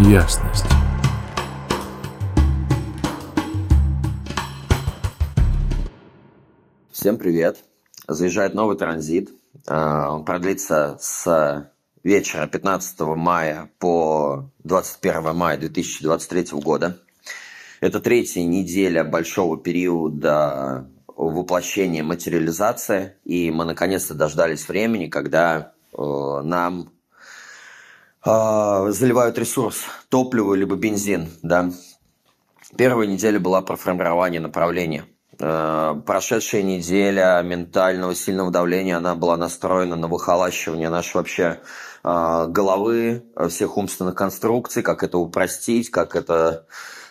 ясность. Всем привет! Заезжает новый транзит. А, он продлится с вечера 15 мая по 21 мая 2023 года. Это третья неделя большого периода воплощения материализации, и мы наконец-то дождались времени, когда э, нам э, заливают ресурс, топливо либо бензин, да. Первая неделя была про формирование направления. Э, прошедшая неделя ментального сильного давления, она была настроена на выхолащивание нашей вообще э, головы, всех умственных конструкций, как это упростить, как это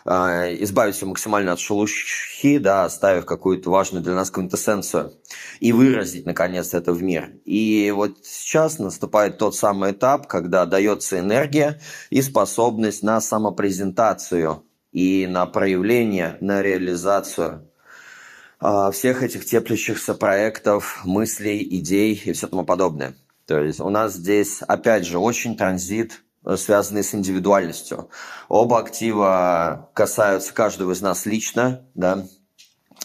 э, избавиться максимально от шелухи, да, оставив какую-то важную для нас квинтэссенцию и выразить, наконец, это в мир. И вот сейчас наступает тот самый этап, когда дается энергия и способность на самопрезентацию и на проявление, на реализацию а, всех этих теплящихся проектов, мыслей, идей и все тому подобное. То есть у нас здесь, опять же, очень транзит, э, связанный с индивидуальностью. Оба актива касаются каждого из нас лично, да,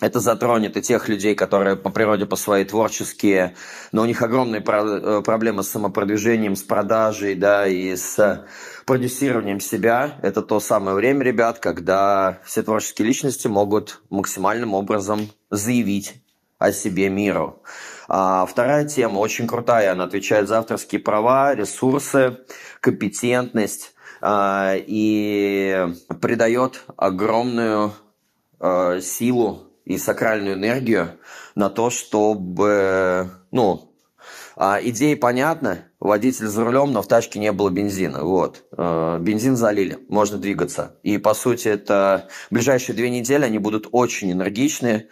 это затронет и тех людей, которые по природе по своей творческие, но у них огромные про- э, проблемы с самопродвижением, с продажей, да, и с продюсированием себя. Это то самое время, ребят, когда все творческие личности могут максимальным образом заявить о себе миру. А вторая тема очень крутая, она отвечает за авторские права, ресурсы, компетентность а, и придает огромную а, силу и сакральную энергию на то, чтобы, ну, а, идея понятна, водитель за рулем, но в тачке не было бензина, вот. А, бензин залили, можно двигаться. И, по сути, это ближайшие две недели, они будут очень энергичные.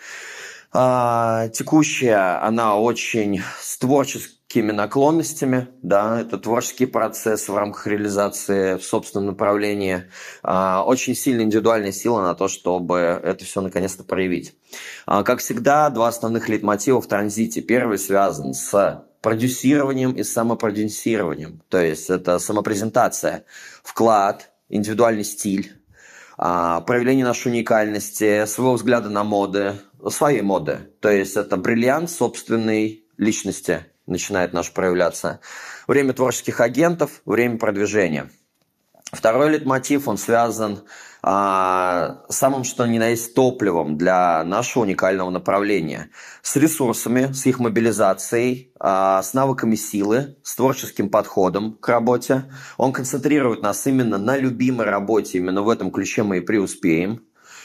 А, текущая, она очень с творческим творческими наклонностями, да, это творческий процесс в рамках реализации в собственном направлении, а, очень сильная индивидуальная сила на то, чтобы это все наконец-то проявить. А, как всегда, два основных лейтмотива в транзите. Первый связан с продюсированием и самопродюсированием, то есть это самопрезентация, вклад, индивидуальный стиль, проявление нашей уникальности, своего взгляда на моды, своей моды. То есть это бриллиант собственной личности, начинает наш проявляться. Время творческих агентов, время продвижения. Второй литмотив, он связан а, самым что ни на есть топливом для нашего уникального направления. С ресурсами, с их мобилизацией, а, с навыками силы, с творческим подходом к работе. Он концентрирует нас именно на любимой работе, именно в этом ключе мы и преуспеем.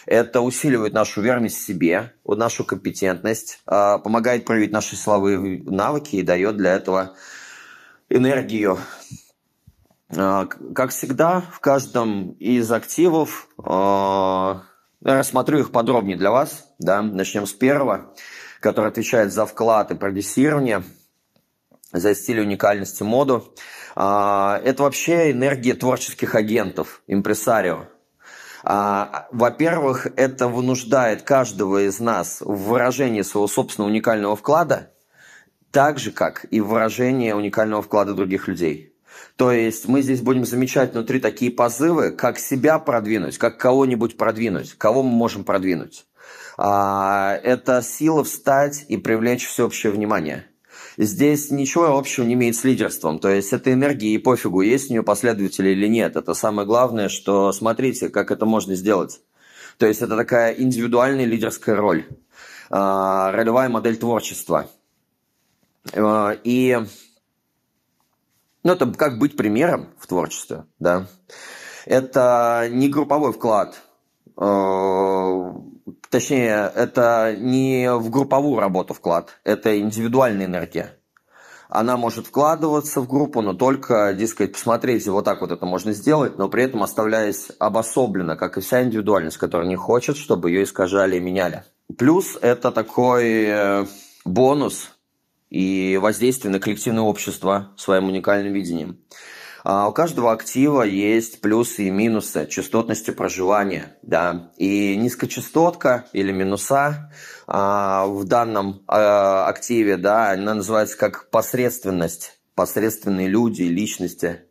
Это усиливает нашу уверенность в себе, нашу компетентность, а, помогает проявить наши силовые навыки и дает для этого энергию. А, как всегда, в каждом из активов а, рассмотрю их подробнее для вас. Да? Начнем с первого, который отвечает за вклад и продюсирование, за стиль уникальности моду. Это вообще энергия творческих агентов, импресарио. А, во-первых, это вынуждает каждого из нас в выражении своего собственного уникального вклада, так же, как и выражение уникального вклада других людей. То есть мы здесь будем замечать внутри такие позывы, как себя продвинуть, как кого-нибудь продвинуть, кого мы можем продвинуть. А, это сила встать и привлечь всеобщее внимание – Здесь ничего общего не имеет с лидерством. То есть это энергия и пофигу, есть у нее последователи или нет. Это самое главное, что смотрите, как это можно сделать. То есть это такая индивидуальная лидерская роль, а, ролевая модель творчества. А, и ну, это как быть примером в творчестве, да. Это не групповой вклад, а, Точнее, это не в групповую работу вклад, это индивидуальная энергия. Она может вкладываться в группу, но только, дескать, посмотрите, вот так вот это можно сделать, но при этом оставляясь обособленно, как и вся индивидуальность, которая не хочет, чтобы ее искажали и меняли. Плюс это такой э, бонус и воздействие на коллективное общество своим уникальным видением. А у каждого актива есть плюсы и минусы частотности проживания. Да. И низкочастотка или минуса а, в данном а, активе, да, она называется как посредственность, посредственные люди, личности.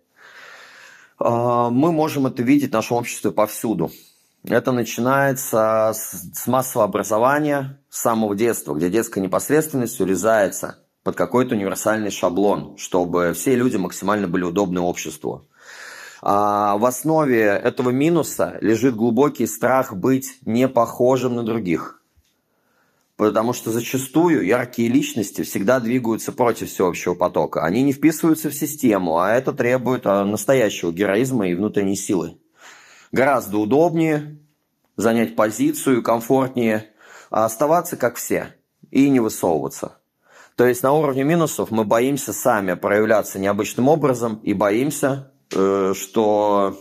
А, мы можем это видеть в нашем обществе повсюду. Это начинается с массового образования, с самого детства, где детская непосредственность урезается под какой-то универсальный шаблон, чтобы все люди максимально были удобны обществу. А в основе этого минуса лежит глубокий страх быть не похожим на других. Потому что зачастую яркие личности всегда двигаются против всеобщего потока. Они не вписываются в систему, а это требует а, настоящего героизма и внутренней силы. Гораздо удобнее занять позицию, комфортнее, а оставаться как все и не высовываться. То есть на уровне минусов мы боимся сами проявляться необычным образом и боимся, э, что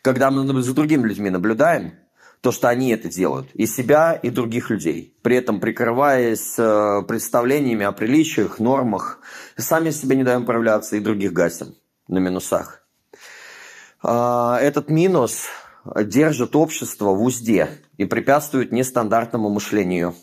когда мы за другими людьми наблюдаем, то, что они это делают, и себя, и других людей, при этом прикрываясь э, представлениями о приличиях, нормах, сами себе не даем проявляться и других гасим на минусах. А, этот минус держит общество в узде и препятствует нестандартному мышлению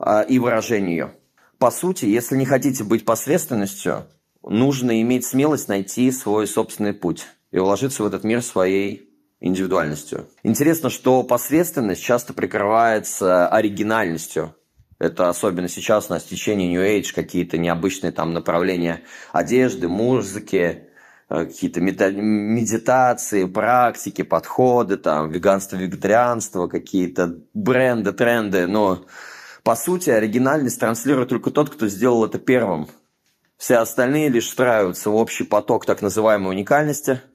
а, и выражению. По сути, если не хотите быть посредственностью, нужно иметь смелость найти свой собственный путь и уложиться в этот мир своей индивидуальностью. Интересно, что посредственность часто прикрывается оригинальностью. Это особенно сейчас в течение New Age какие-то необычные там направления одежды, музыки, э, какие-то медитации, практики, подходы, там, веганство, вегетарианство, какие-то бренды, тренды. Но, по сути, оригинальность транслирует только тот, кто сделал это первым. Все остальные лишь встраиваются в общий поток так называемой уникальности –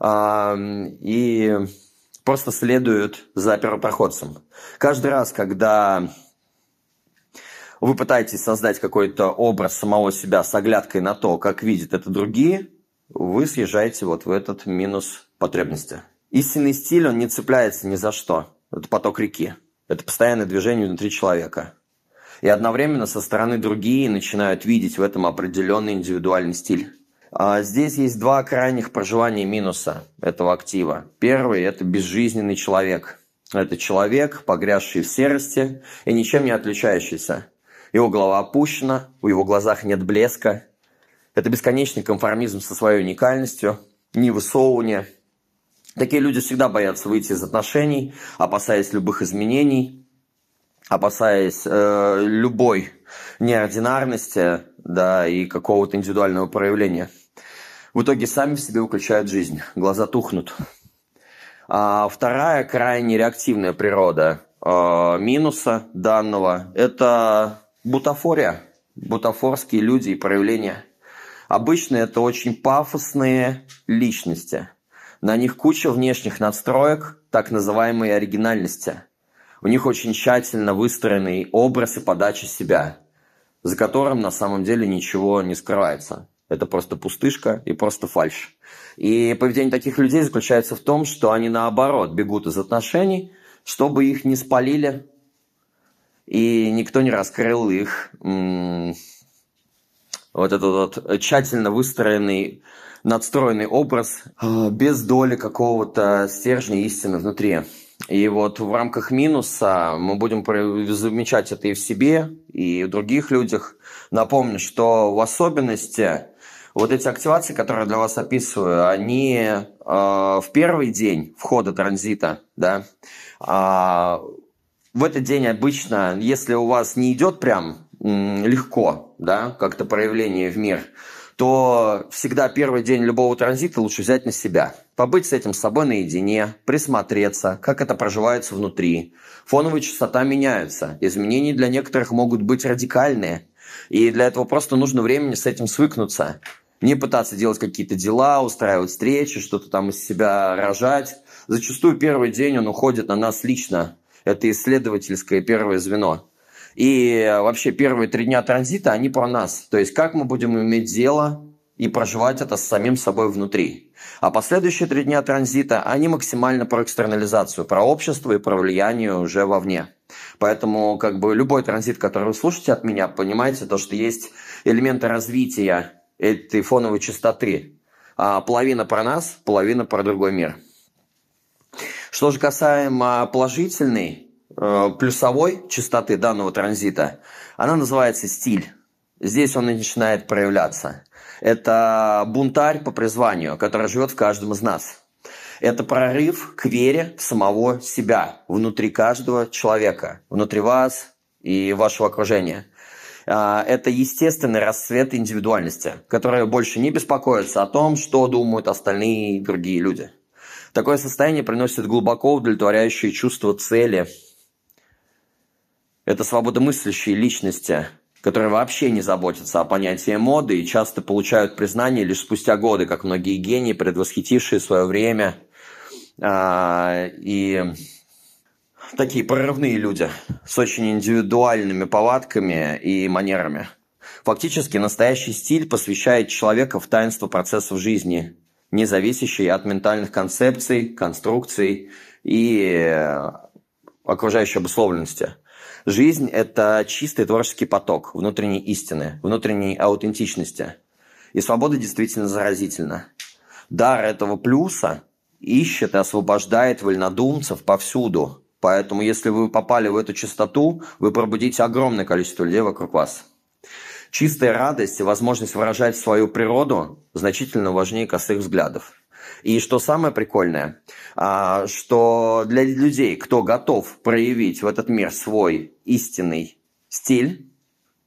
и просто следуют за первопроходцем. Каждый раз, когда вы пытаетесь создать какой-то образ самого себя с оглядкой на то, как видят это другие, вы съезжаете вот в этот минус потребности. Истинный стиль, он не цепляется ни за что. Это поток реки. Это постоянное движение внутри человека. И одновременно со стороны другие начинают видеть в этом определенный индивидуальный стиль. А здесь есть два крайних проживания минуса этого актива. Первый – это безжизненный человек. Это человек, погрязший в серости и ничем не отличающийся. Его голова опущена, у его глазах нет блеска. Это бесконечный конформизм со своей уникальностью, невысовывание. Такие люди всегда боятся выйти из отношений, опасаясь любых изменений, опасаясь э, любой неординарности да, и какого-то индивидуального проявления. В итоге сами в себе выключают жизнь, глаза тухнут. А вторая крайне реактивная природа э, минуса данного – это бутафория, бутафорские люди и проявления. Обычно это очень пафосные личности. На них куча внешних надстроек, так называемой оригинальности. У них очень тщательно выстроенный образ и подача себя – за которым на самом деле ничего не скрывается. Это просто пустышка и просто фальш. И поведение таких людей заключается в том, что они наоборот бегут из отношений, чтобы их не спалили, и никто не раскрыл их вот этот вот тщательно выстроенный, надстроенный образ э, без доли какого-то стержня истины внутри. И вот в рамках минуса мы будем замечать это и в себе, и в других людях. Напомню, что в особенности вот эти активации, которые я для вас описываю, они э, в первый день входа транзита, да, э, в этот день обычно, если у вас не идет прям легко, да, как-то проявление в мир, то всегда первый день любого транзита лучше взять на себя. Побыть с этим собой наедине, присмотреться, как это проживается внутри. Фоновые частота меняются. Изменения для некоторых могут быть радикальные. И для этого просто нужно времени с этим свыкнуться. Не пытаться делать какие-то дела, устраивать встречи, что-то там из себя рожать. Зачастую первый день он уходит на нас лично. Это исследовательское первое звено. И вообще первые три дня транзита, они про нас. То есть как мы будем иметь дело и проживать это с самим собой внутри. А последующие три дня транзита, они максимально про экстернализацию, про общество и про влияние уже вовне. Поэтому как бы любой транзит, который вы слушаете от меня, понимаете, то, что есть элементы развития этой фоновой частоты. А половина про нас, половина про другой мир. Что же касаемо положительной Э, плюсовой частоты данного транзита, она называется стиль. Здесь он и начинает проявляться. Это бунтарь по призванию, который живет в каждом из нас. Это прорыв к вере в самого себя, внутри каждого человека, внутри вас и вашего окружения. А, это естественный расцвет индивидуальности, которая больше не беспокоится о том, что думают остальные другие люди. Такое состояние приносит глубоко удовлетворяющее чувство цели. Это свободомыслящие личности, которые вообще не заботятся о понятии моды и часто получают признание лишь спустя годы, как многие гении, предвосхитившие свое время. А, и такие прорывные люди с очень индивидуальными повадками и манерами. Фактически настоящий стиль посвящает человека в таинство процессов жизни, не зависящие от ментальных концепций, конструкций и э, окружающей обусловленности. Жизнь – это чистый творческий поток внутренней истины, внутренней аутентичности. И свобода действительно заразительна. Дар этого плюса ищет и освобождает вольнодумцев повсюду – Поэтому, если вы попали в эту чистоту, вы пробудите огромное количество людей вокруг вас. Чистая радость и возможность выражать свою природу значительно важнее косых взглядов. И что самое прикольное, а, что для людей, кто готов проявить в этот мир свой истинный стиль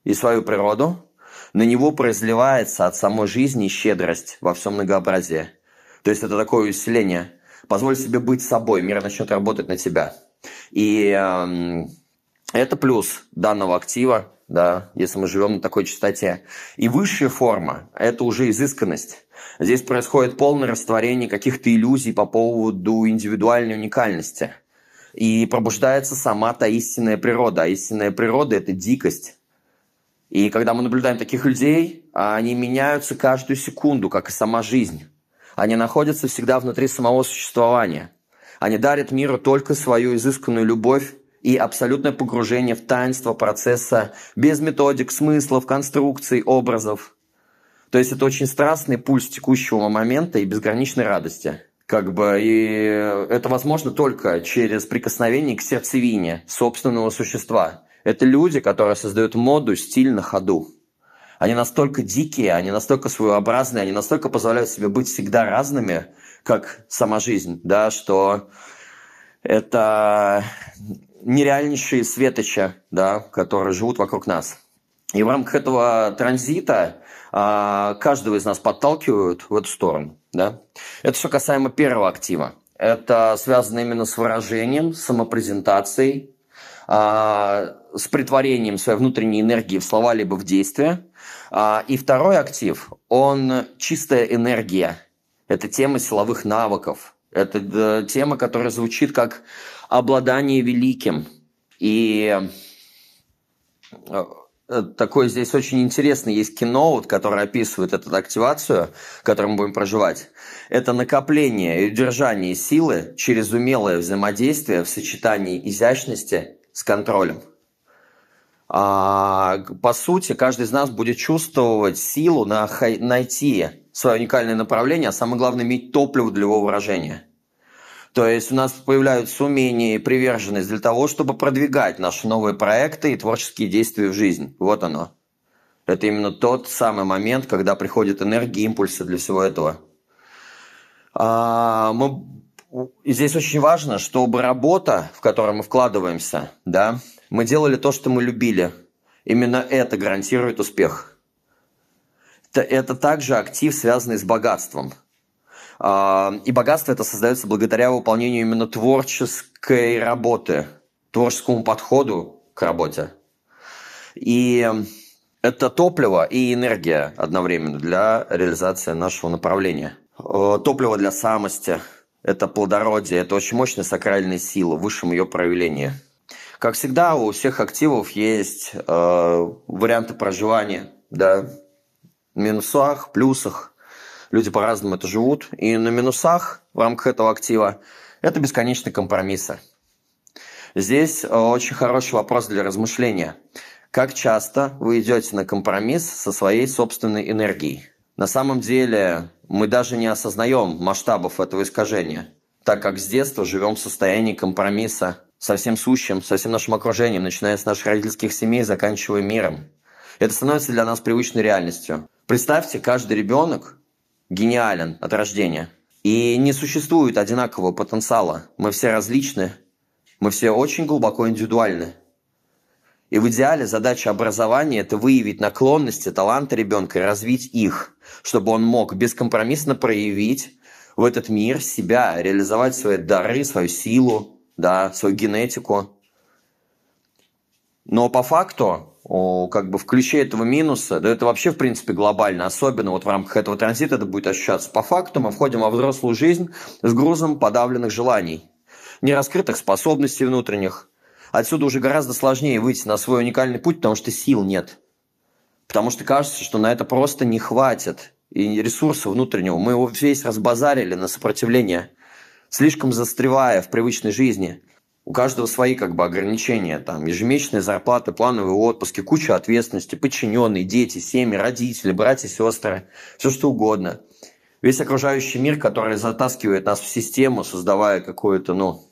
и свою природу, на него произливается от самой жизни щедрость во всем многообразии. То есть это такое усиление. Позволь себе быть собой, мир начнет работать на тебя. И э, это плюс данного актива, да, если мы живем на такой частоте. И высшая форма – это уже изысканность. Здесь происходит полное растворение каких-то иллюзий по поводу индивидуальной уникальности. И пробуждается сама та истинная природа. А истинная природа – это дикость. И когда мы наблюдаем таких людей, они меняются каждую секунду, как и сама жизнь. Они находятся всегда внутри самого существования – они дарят миру только свою изысканную любовь и абсолютное погружение в таинство процесса без методик, смыслов, конструкций, образов. То есть это очень страстный пульс текущего момента и безграничной радости. Как бы, и это возможно только через прикосновение к сердцевине собственного существа. Это люди, которые создают моду, стиль на ходу. Они настолько дикие, они настолько своеобразные, они настолько позволяют себе быть всегда разными, как сама жизнь, да, что это нереальнейшие светоча, да, которые живут вокруг нас. И в рамках этого транзита а, каждого из нас подталкивают в эту сторону. Да? Это все касаемо первого актива. Это связано именно с выражением, самопрезентацией, а, с притворением своей внутренней энергии в слова либо в действия. А, и второй актив, он чистая энергия – это тема силовых навыков. Это тема, которая звучит как обладание великим. И э, э, такой здесь очень интересный есть кино, вот, которое описывает эту активацию, которую мы будем проживать. Это накопление и удержание силы через умелое взаимодействие в сочетании изящности с контролем. А, по сути, каждый из нас будет чувствовать силу на, найти свое уникальное направление, а самое главное, иметь топливо для его выражения. То есть у нас появляются умения и приверженность для того, чтобы продвигать наши новые проекты и творческие действия в жизнь. Вот оно. Это именно тот самый момент, когда приходит энергия, импульсы для всего этого. А, мы, здесь очень важно, чтобы работа, в которую мы вкладываемся, да, мы делали то, что мы любили. Именно это гарантирует успех это также актив, связанный с богатством. И богатство это создается благодаря выполнению именно творческой работы, творческому подходу к работе. И это топливо и энергия одновременно для реализации нашего направления. Топливо для самости, это плодородие, это очень мощная сакральная сила в высшем ее проявлении. Как всегда, у всех активов есть э, варианты проживания, да, минусах, плюсах. Люди по-разному это живут. И на минусах в рамках этого актива это бесконечные компромиссы. Здесь э, очень хороший вопрос для размышления. Как часто вы идете на компромисс со своей собственной энергией? На самом деле мы даже не осознаем масштабов этого искажения, так как с детства живем в состоянии компромисса со всем сущим, со всем нашим окружением, начиная с наших родительских семей, заканчивая миром. Это становится для нас привычной реальностью. Представьте, каждый ребенок гениален от рождения. И не существует одинакового потенциала. Мы все различны, мы все очень глубоко индивидуальны. И в идеале задача образования – это выявить наклонности, таланты ребенка и развить их, чтобы он мог бескомпромиссно проявить в этот мир себя, реализовать свои дары, свою силу, да, свою генетику. Но по факту, как бы в этого минуса, да это вообще в принципе глобально, особенно вот в рамках этого транзита это будет ощущаться. По факту мы входим во взрослую жизнь с грузом подавленных желаний, нераскрытых способностей внутренних, Отсюда уже гораздо сложнее выйти на свой уникальный путь, потому что сил нет. Потому что кажется, что на это просто не хватит. И ресурса внутреннего. Мы его весь разбазарили на сопротивление, слишком застревая в привычной жизни. У каждого свои как бы ограничения. Там ежемесячные зарплаты, плановые отпуски, куча ответственности, подчиненные, дети, семьи, родители, братья, сестры, все что угодно. Весь окружающий мир, который затаскивает нас в систему, создавая какое-то, ну,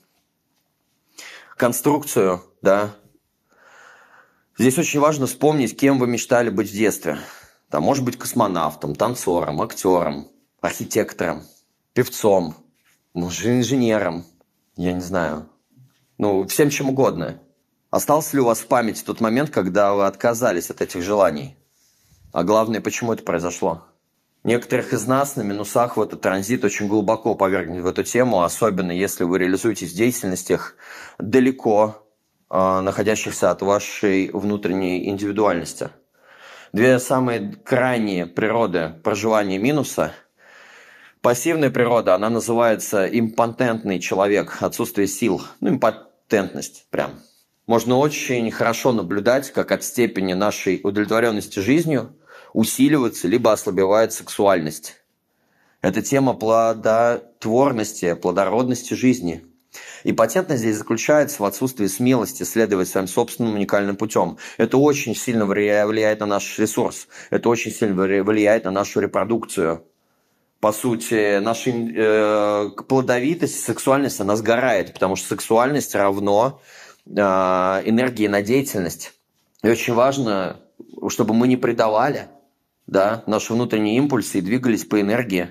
конструкцию, да. Здесь очень важно вспомнить, кем вы мечтали быть в детстве. Там, может быть, космонавтом, танцором, актером, архитектором, певцом, инженером, я не знаю. Ну, всем чем угодно. Остался ли у вас в памяти тот момент, когда вы отказались от этих желаний? А главное, почему это произошло? Некоторых из нас на минусах в этот транзит очень глубоко повергнет в эту тему, особенно если вы реализуетесь в деятельностях далеко э, находящихся от вашей внутренней индивидуальности. Две самые крайние природы проживания минуса. Пассивная природа, она называется импотентный человек, отсутствие сил, ну импотентность прям. Можно очень хорошо наблюдать, как от степени нашей удовлетворенности жизнью – усиливается либо ослабевает сексуальность. Это тема плодотворности, плодородности жизни. И патентность здесь заключается в отсутствии смелости следовать своим собственным уникальным путем. Это очень сильно влияет на наш ресурс. Это очень сильно влияет на нашу репродукцию. По сути, наша э, плодовитость, сексуальность, она сгорает, потому что сексуальность равно э, энергии на деятельность. И очень важно, чтобы мы не предавали – да, наши внутренние импульсы и двигались по энергии.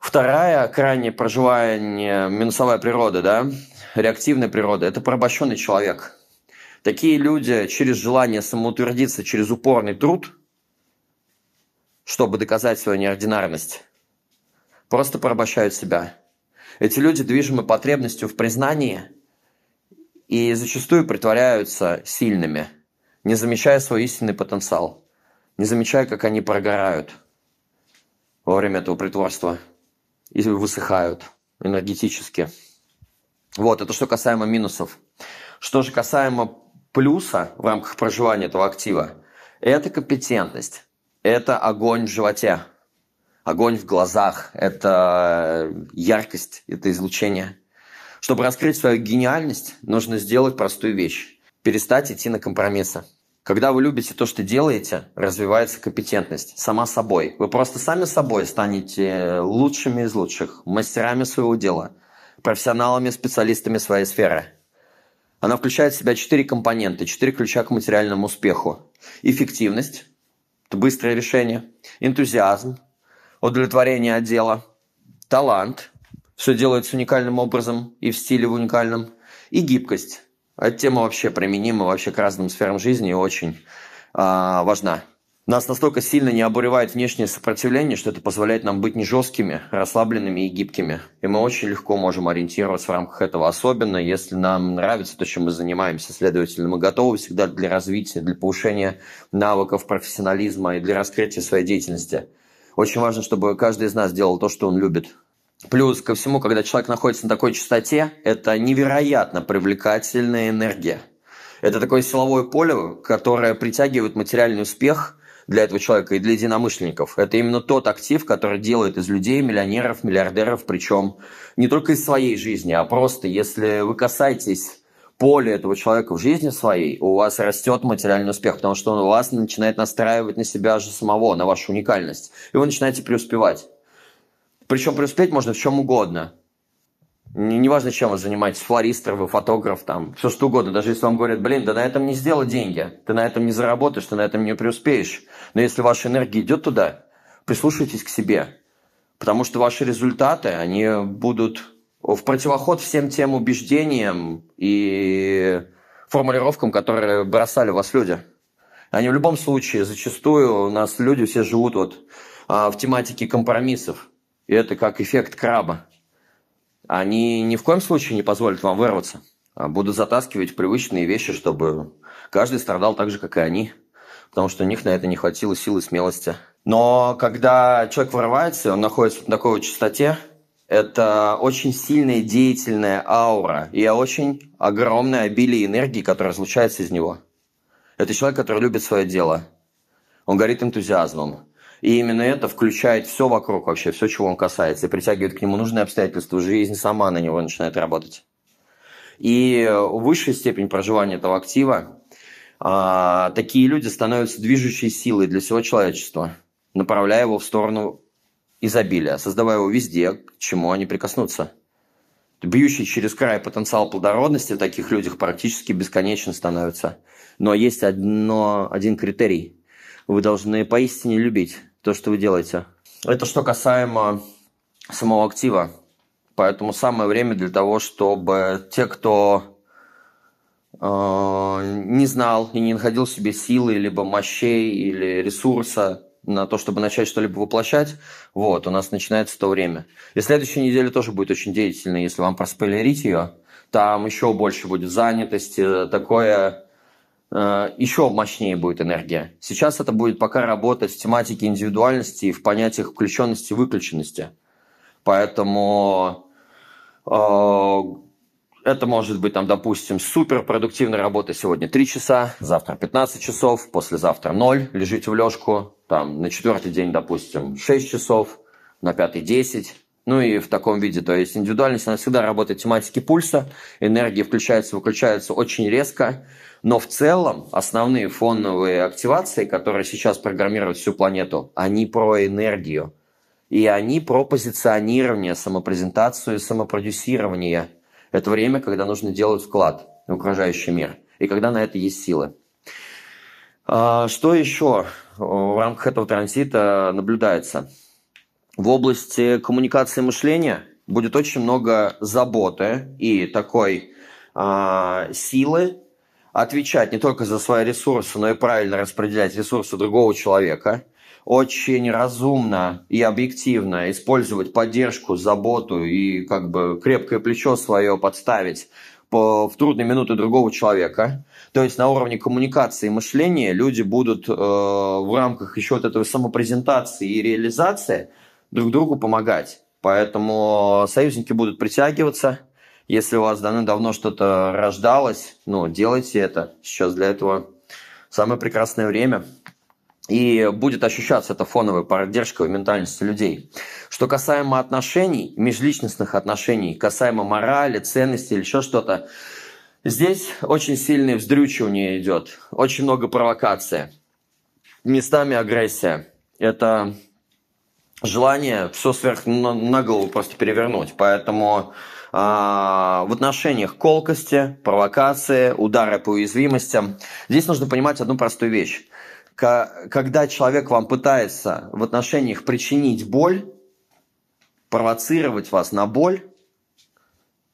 Вторая крайне проживание минусовая природа, да, реактивная природа – это порабощенный человек. Такие люди через желание самоутвердиться, через упорный труд, чтобы доказать свою неординарность, просто порабощают себя. Эти люди движимы потребностью в признании и зачастую притворяются сильными, не замечая свой истинный потенциал не замечая, как они прогорают во время этого притворства и высыхают энергетически. Вот, это что касаемо минусов. Что же касаемо плюса в рамках проживания этого актива, это компетентность, это огонь в животе, огонь в глазах, это яркость, это излучение. Чтобы раскрыть свою гениальность, нужно сделать простую вещь – перестать идти на компромиссы. Когда вы любите то, что делаете, развивается компетентность сама собой. Вы просто сами собой станете лучшими из лучших, мастерами своего дела, профессионалами, специалистами своей сферы. Она включает в себя четыре компонента, четыре ключа к материальному успеху. Эффективность – это быстрое решение, энтузиазм, удовлетворение от дела, талант – все делается уникальным образом и в стиле уникальном, и гибкость. Эта тема вообще применима вообще к разным сферам жизни и очень а, важна. Нас настолько сильно не обуревает внешнее сопротивление, что это позволяет нам быть не жесткими, расслабленными и гибкими. И мы очень легко можем ориентироваться в рамках этого, особенно если нам нравится то, чем мы занимаемся. Следовательно, мы готовы всегда для развития, для повышения навыков, профессионализма и для раскрытия своей деятельности. Очень важно, чтобы каждый из нас делал то, что он любит. Плюс ко всему, когда человек находится на такой частоте, это невероятно привлекательная энергия. Это такое силовое поле, которое притягивает материальный успех для этого человека и для единомышленников. Это именно тот актив, который делает из людей миллионеров, миллиардеров, причем не только из своей жизни, а просто если вы касаетесь поля этого человека в жизни своей, у вас растет материальный успех, потому что он вас начинает настраивать на себя же самого, на вашу уникальность. И вы начинаете преуспевать. Причем преуспеть можно в чем угодно. Неважно, чем вы занимаетесь, флористер, вы фотограф, там, все что угодно, даже если вам говорят, блин, да на этом не сделай деньги, ты на этом не заработаешь, ты на этом не преуспеешь. Но если ваша энергия идет туда, прислушайтесь к себе, потому что ваши результаты, они будут в противоход всем тем убеждениям и формулировкам, которые бросали вас люди. Они в любом случае, зачастую у нас люди все живут вот а, в тематике компромиссов. И это как эффект краба. Они ни в коем случае не позволят вам вырваться. А будут затаскивать привычные вещи, чтобы каждый страдал так же, как и они. Потому что у них на это не хватило силы и смелости. Но когда человек вырывается, он находится в такой вот частоте, это очень сильная деятельная аура и очень огромное обилие энергии, которое разлучается из него. Это человек, который любит свое дело. Он горит энтузиазмом. И именно это включает все вокруг вообще, все, чего он касается, и притягивает к нему нужные обстоятельства, жизнь сама на него начинает работать. И высшая степень проживания этого актива, а, такие люди становятся движущей силой для всего человечества, направляя его в сторону изобилия, создавая его везде, к чему они прикоснутся. Бьющий через край потенциал плодородности в таких людях практически бесконечно становится. Но есть одно, один критерий. Вы должны поистине любить то, что вы делаете. Это что касаемо самого актива. Поэтому самое время для того, чтобы те, кто э, не знал и не находил в себе силы, либо мощей, или ресурса на то, чтобы начать что-либо воплощать, вот, у нас начинается то время. И следующая неделя тоже будет очень деятельной, если вам проспойлерить ее. Там еще больше будет занятости, такое еще мощнее будет энергия. Сейчас это будет пока работать в тематике индивидуальности и в понятиях включенности и выключенности. Поэтому э, это может быть, там, допустим, супер продуктивная работа сегодня 3 часа, завтра 15 часов, послезавтра 0, лежите в лёжку, там, на четвертый день, допустим, 6 часов, на пятый 10, ну и в таком виде. То есть индивидуальность, она всегда работает в тематике пульса, энергия включается, выключается очень резко, но в целом основные фоновые активации, которые сейчас программируют всю планету, они про энергию. И они про позиционирование, самопрезентацию и самопродюсирование. Это время, когда нужно делать вклад в окружающий мир. И когда на это есть силы. А, что еще в рамках этого транзита наблюдается? В области коммуникации мышления будет очень много заботы и такой а, силы отвечать не только за свои ресурсы, но и правильно распределять ресурсы другого человека, очень разумно и объективно использовать поддержку, заботу и как бы крепкое плечо свое подставить по, в трудные минуты другого человека. То есть на уровне коммуникации и мышления люди будут э, в рамках еще вот этого самопрезентации и реализации друг другу помогать. Поэтому союзники будут притягиваться, если у вас давно что-то рождалось, ну, делайте это. Сейчас для этого самое прекрасное время. И будет ощущаться эта фоновая поддержка в ментальности людей. Что касаемо отношений, межличностных отношений, касаемо морали, ценностей или еще что-то, здесь очень сильное вздрючивание идет. Очень много провокации. Местами агрессия. Это желание все сверх на голову просто перевернуть. Поэтому а, в отношениях колкости, провокации, удары по уязвимостям. Здесь нужно понимать одну простую вещь. Когда человек вам пытается в отношениях причинить боль, провоцировать вас на боль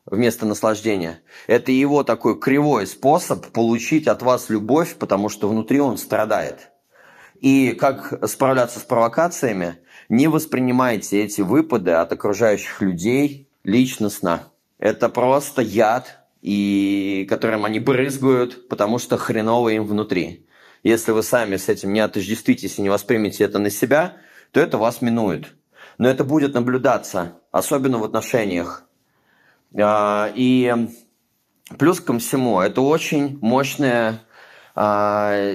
вместо наслаждения, это его такой кривой способ получить от вас любовь, потому что внутри он страдает. И как справляться с провокациями, не воспринимайте эти выпады от окружающих людей личностно. Это просто яд, и которым они брызгают, потому что хреново им внутри. Если вы сами с этим не отождествитесь и не воспримете это на себя, то это вас минует. Но это будет наблюдаться, особенно в отношениях. А, и плюс ко всему, это очень мощная а,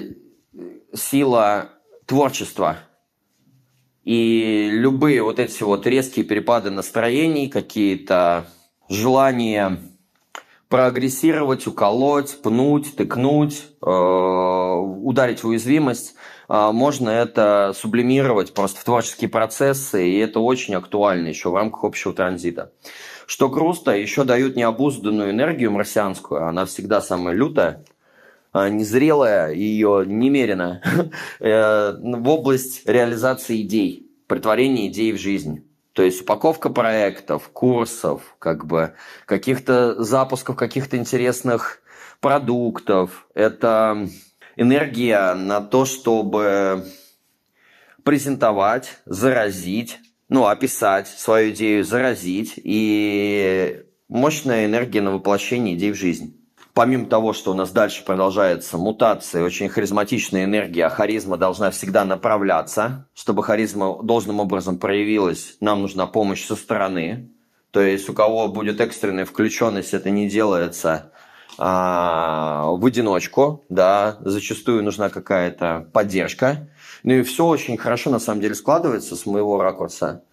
сила творчества – и любые вот эти вот резкие перепады настроений, какие-то желания прогрессировать, уколоть, пнуть, тыкнуть, э, ударить в уязвимость, а, можно это сублимировать просто в творческие процессы, и это очень актуально еще в рамках общего транзита. Что грустно, еще дают необузданную энергию марсианскую, она всегда самая лютая, незрелая, ее немерено, э, в область реализации идей, притворения идей в жизнь. То есть упаковка проектов, курсов, как бы каких-то запусков каких-то интересных продуктов. Это энергия на то, чтобы презентовать, заразить, ну, описать свою идею, заразить, и мощная энергия на воплощение идей в жизнь. Помимо того, что у нас дальше продолжается мутация, очень харизматичная энергия, а харизма должна всегда направляться. Чтобы харизма должным образом проявилась, нам нужна помощь со стороны. То есть у кого будет экстренная включенность, это не делается а, в одиночку, да, зачастую нужна какая-то поддержка. Ну и все очень хорошо на самом деле складывается с моего ракурса.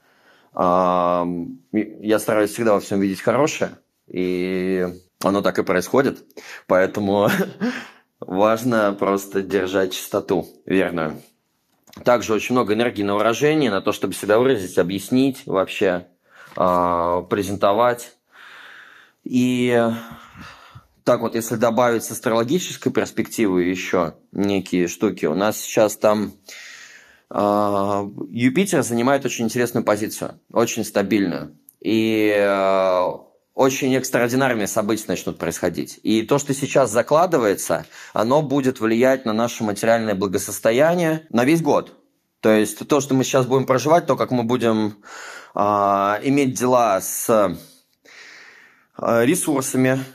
А, я стараюсь всегда во всем видеть хорошее, и оно так и происходит. Поэтому важно просто держать чистоту верную. Также очень много энергии на выражение, на то, чтобы себя выразить, объяснить вообще, а, презентовать. И так вот, если добавить с астрологической перспективы еще некие штуки, у нас сейчас там э, Юпитер занимает очень интересную позицию, очень стабильную. И э, очень экстраординарные события начнут происходить. И то, что сейчас закладывается, оно будет влиять на наше материальное благосостояние на весь год. То есть то, что мы сейчас будем проживать, то, как мы будем э, иметь дела с ресурсами,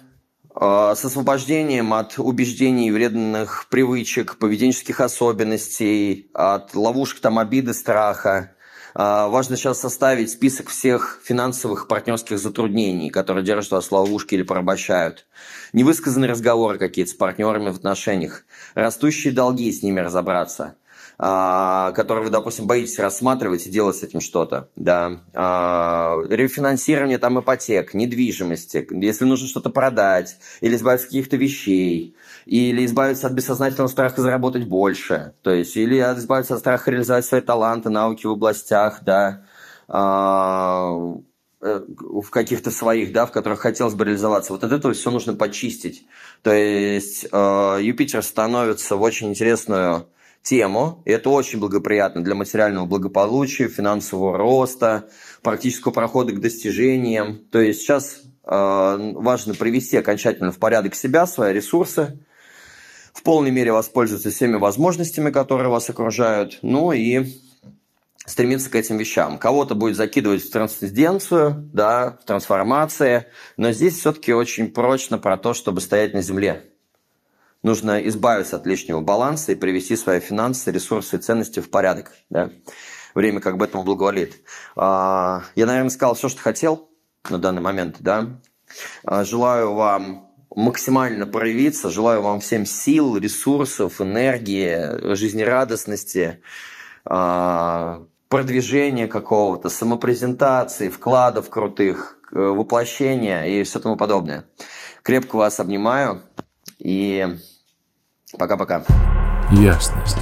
а, с освобождением от убеждений, вредных привычек, поведенческих особенностей, от ловушек там обиды, страха. А, важно сейчас составить список всех финансовых партнерских затруднений, которые держат вас в ловушке или порабощают. Невысказанные разговоры какие-то с партнерами в отношениях. Растущие долги, с ними разобраться. А, который вы, допустим, боитесь рассматривать и делать с этим что-то, да, а, рефинансирование там ипотек, недвижимости, если нужно что-то продать, или избавиться от каких-то вещей, или избавиться от бессознательного страха заработать больше, то есть, или избавиться от страха реализовать свои таланты, науки в областях, да, а, э, в каких-то своих, да, в которых хотелось бы реализоваться. Вот от этого все нужно почистить. То есть э, Юпитер становится в очень интересную тему. И это очень благоприятно для материального благополучия, финансового роста, практического прохода к достижениям. То есть сейчас э, важно привести окончательно в порядок себя, свои ресурсы, в полной мере воспользоваться всеми возможностями, которые вас окружают, ну и стремиться к этим вещам. Кого-то будет закидывать в трансценденцию, да, в трансформации, но здесь все-таки очень прочно про то, чтобы стоять на земле, нужно избавиться от лишнего баланса и привести свои финансы, ресурсы и ценности в порядок. Да? Время как бы этому благоволит. А, я, наверное, сказал все, что хотел на данный момент. Да? А, желаю вам максимально проявиться, желаю вам всем сил, ресурсов, энергии, жизнерадостности, а, продвижения какого-то, самопрезентации, вкладов крутых, воплощения и все тому подобное. Крепко вас обнимаю и Пока-пока. Ясность.